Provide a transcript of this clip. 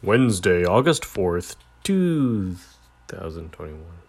Wednesday, August 4th, 2021.